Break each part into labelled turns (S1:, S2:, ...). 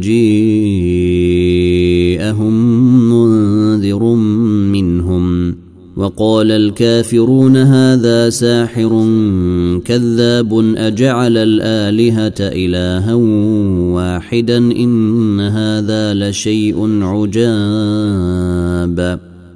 S1: جيءهم منذر منهم وقال الكافرون هذا ساحر كذاب أجعل الآلهة إلها واحدا إن هذا لشيء عجاب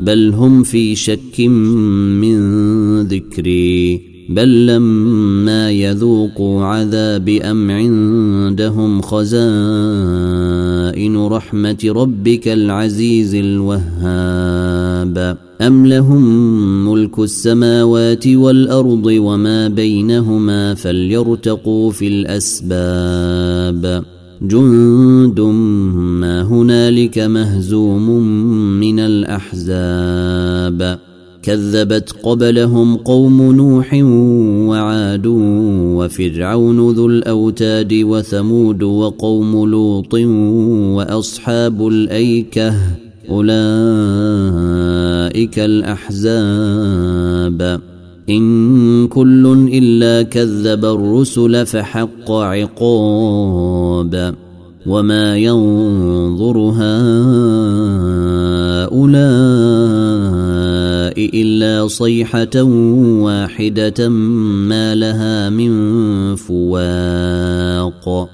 S1: بل هم في شك من ذكري بل لما يذوقوا عذاب أم عندهم خزائن رحمة ربك العزيز الوهاب. أم لهم ملك السماوات والأرض وما بينهما فليرتقوا في الأسباب. جند ما هنالك مهزوم من الأحزاب. كذبت قبلهم قوم نوح وعاد وفرعون ذو الأوتاد وثمود وقوم لوط وأصحاب الأيكة. أولئك الأحزاب. إن كل إلا كذب الرسل فحق عقاب. وما ينظر هؤلاء الا صيحه واحدة ما لها من فواق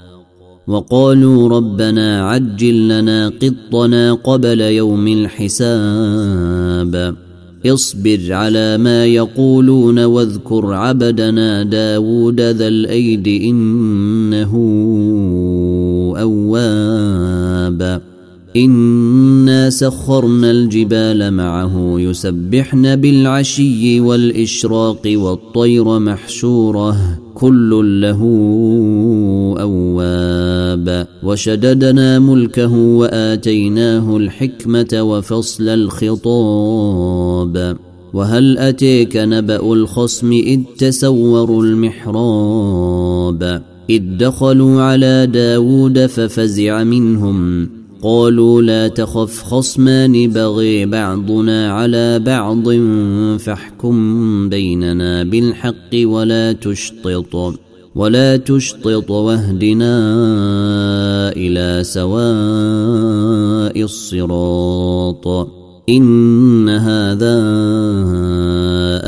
S1: وقالوا ربنا عجل لنا قطنا قبل يوم الحساب اصبر على ما يقولون واذكر عبدنا داود ذا الايد انه أواب. إنا سخرنا الجبال معه يسبحن بالعشي والإشراق والطير محشوره كل له أواب. وشددنا ملكه وآتيناه الحكمة وفصل الخطاب. وهل أتيك نبأ الخصم إذ تسوروا المحراب؟ إذ دخلوا على داود ففزع منهم. قالوا لا تخف خصمان بغي بعضنا على بعض فاحكم بيننا بالحق ولا تشطط ولا تشطط واهدنا إلى سواء الصراط. إن هذا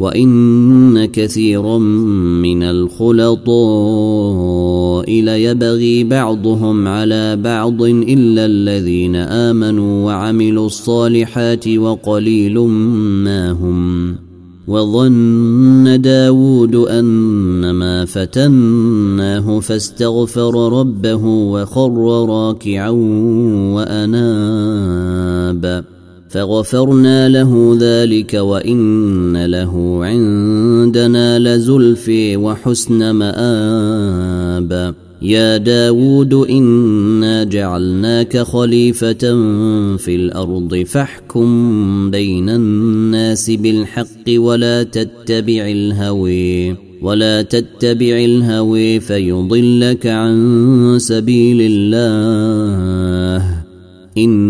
S1: وان كثيرا من الخلطاء ليبغي بعضهم على بعض الا الذين امنوا وعملوا الصالحات وقليل ما هم وظن داود أنما فتناه فاستغفر ربه وخر راكعا وأناب فغفرنا له ذلك وإن له عندنا لزلفي وحسن مآب يا داود إنا جعلناك خليفة في الأرض فاحكم بين الناس بالحق ولا تتبع الهوي ولا تتبع الهوي فيضلك عن سبيل الله ان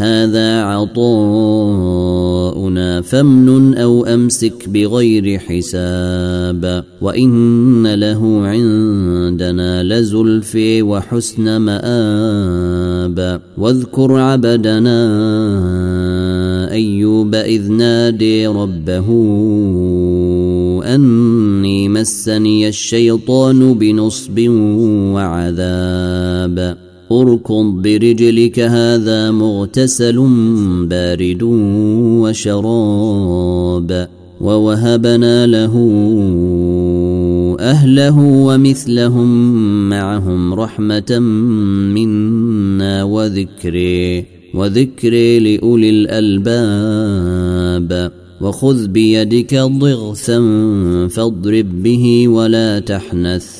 S1: هذا عطاؤنا فامنن أو أمسك بغير حساب. وإن له عندنا لزلفي وحسن مآب. واذكر عبدنا أيوب إذ نادي ربه أني مسني الشيطان بنصب وعذاب. اركض برجلك هذا مغتسل بارد وشراب ووهبنا له اهله ومثلهم معهم رحمه منا وذكري وذكري لاولي الالباب. وخذ بيدك ضغثا فاضرب به ولا تحنث.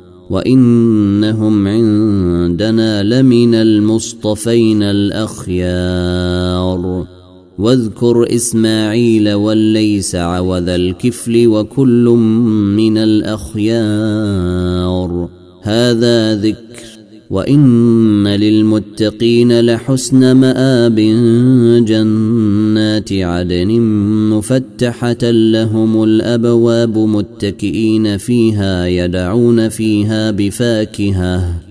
S1: وإنهم عندنا لمن المصطفين الأخيار. واذكر إسماعيل والليسع وذا الكفل وكل من الأخيار. هذا ذكر وان للمتقين لحسن مآب جنات عدن مفتحة لهم الابواب متكئين فيها يدعون فيها بفاكهه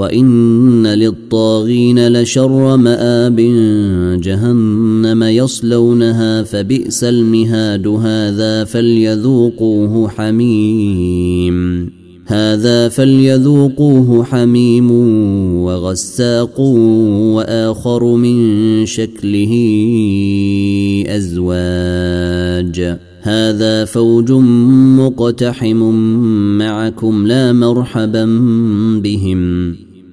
S1: وان للطاغين لشر مآب جهنم يصلونها فبئس المهاد هذا فليذوقوه حميم. هذا فليذوقوه حميم وغساق واخر من شكله ازواج. هذا فوج مقتحم معكم لا مرحبا بهم.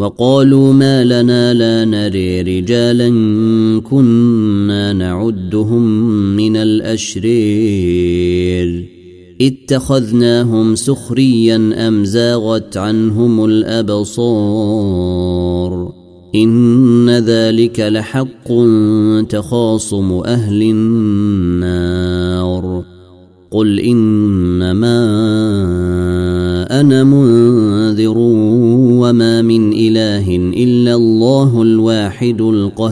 S1: وقالوا ما لنا لا نري رجالا كنا نعدهم من الأشرير. اتخذناهم سخريا أم زاغت عنهم الأبصار؟ إن ذلك لحق تخاصم أهل النار. قل إنما أنا منذر وما الله الواحد القهار.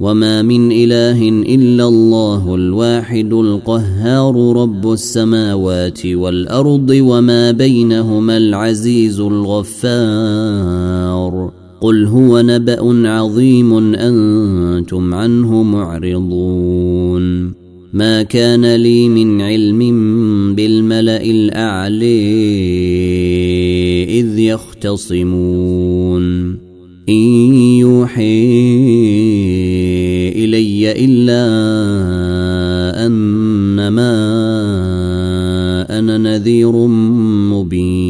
S1: وما من إله إلا الله الواحد القهار. رب السماوات والأرض وما بينهما العزيز الغفار. قل هو نبأ عظيم أنتم عنه معرضون. ما كان لي من علم بالملأ الأعلي. إذ يختصمون. إن يوحي إلي إلا أنما أنا نذير مبين.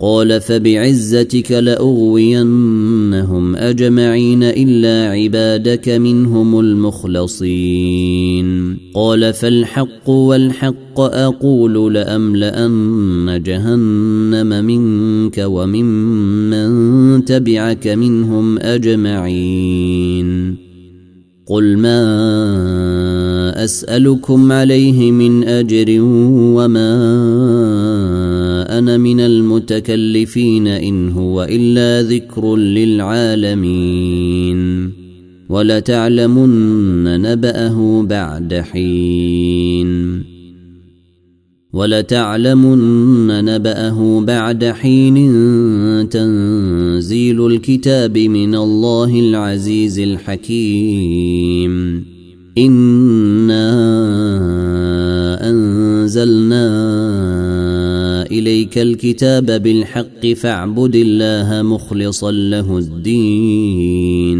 S1: قال فبعزتك لأغوينهم أجمعين إلا عبادك منهم المخلصين. قال فالحق والحق أقول لأملأن جهنم منك وممن تبعك منهم أجمعين. قل ما أسألكم عليه من أجر وما أنا من المتكلفين إن هو إلا ذكر للعالمين. ولتعلمن نبأه بعد حين. ولتعلمن نبأه بعد حين. تنزيل الكتاب من الله العزيز الحكيم. إنا أنزلنا إليك الكتاب بالحق فاعبد الله مخلصا له الدين.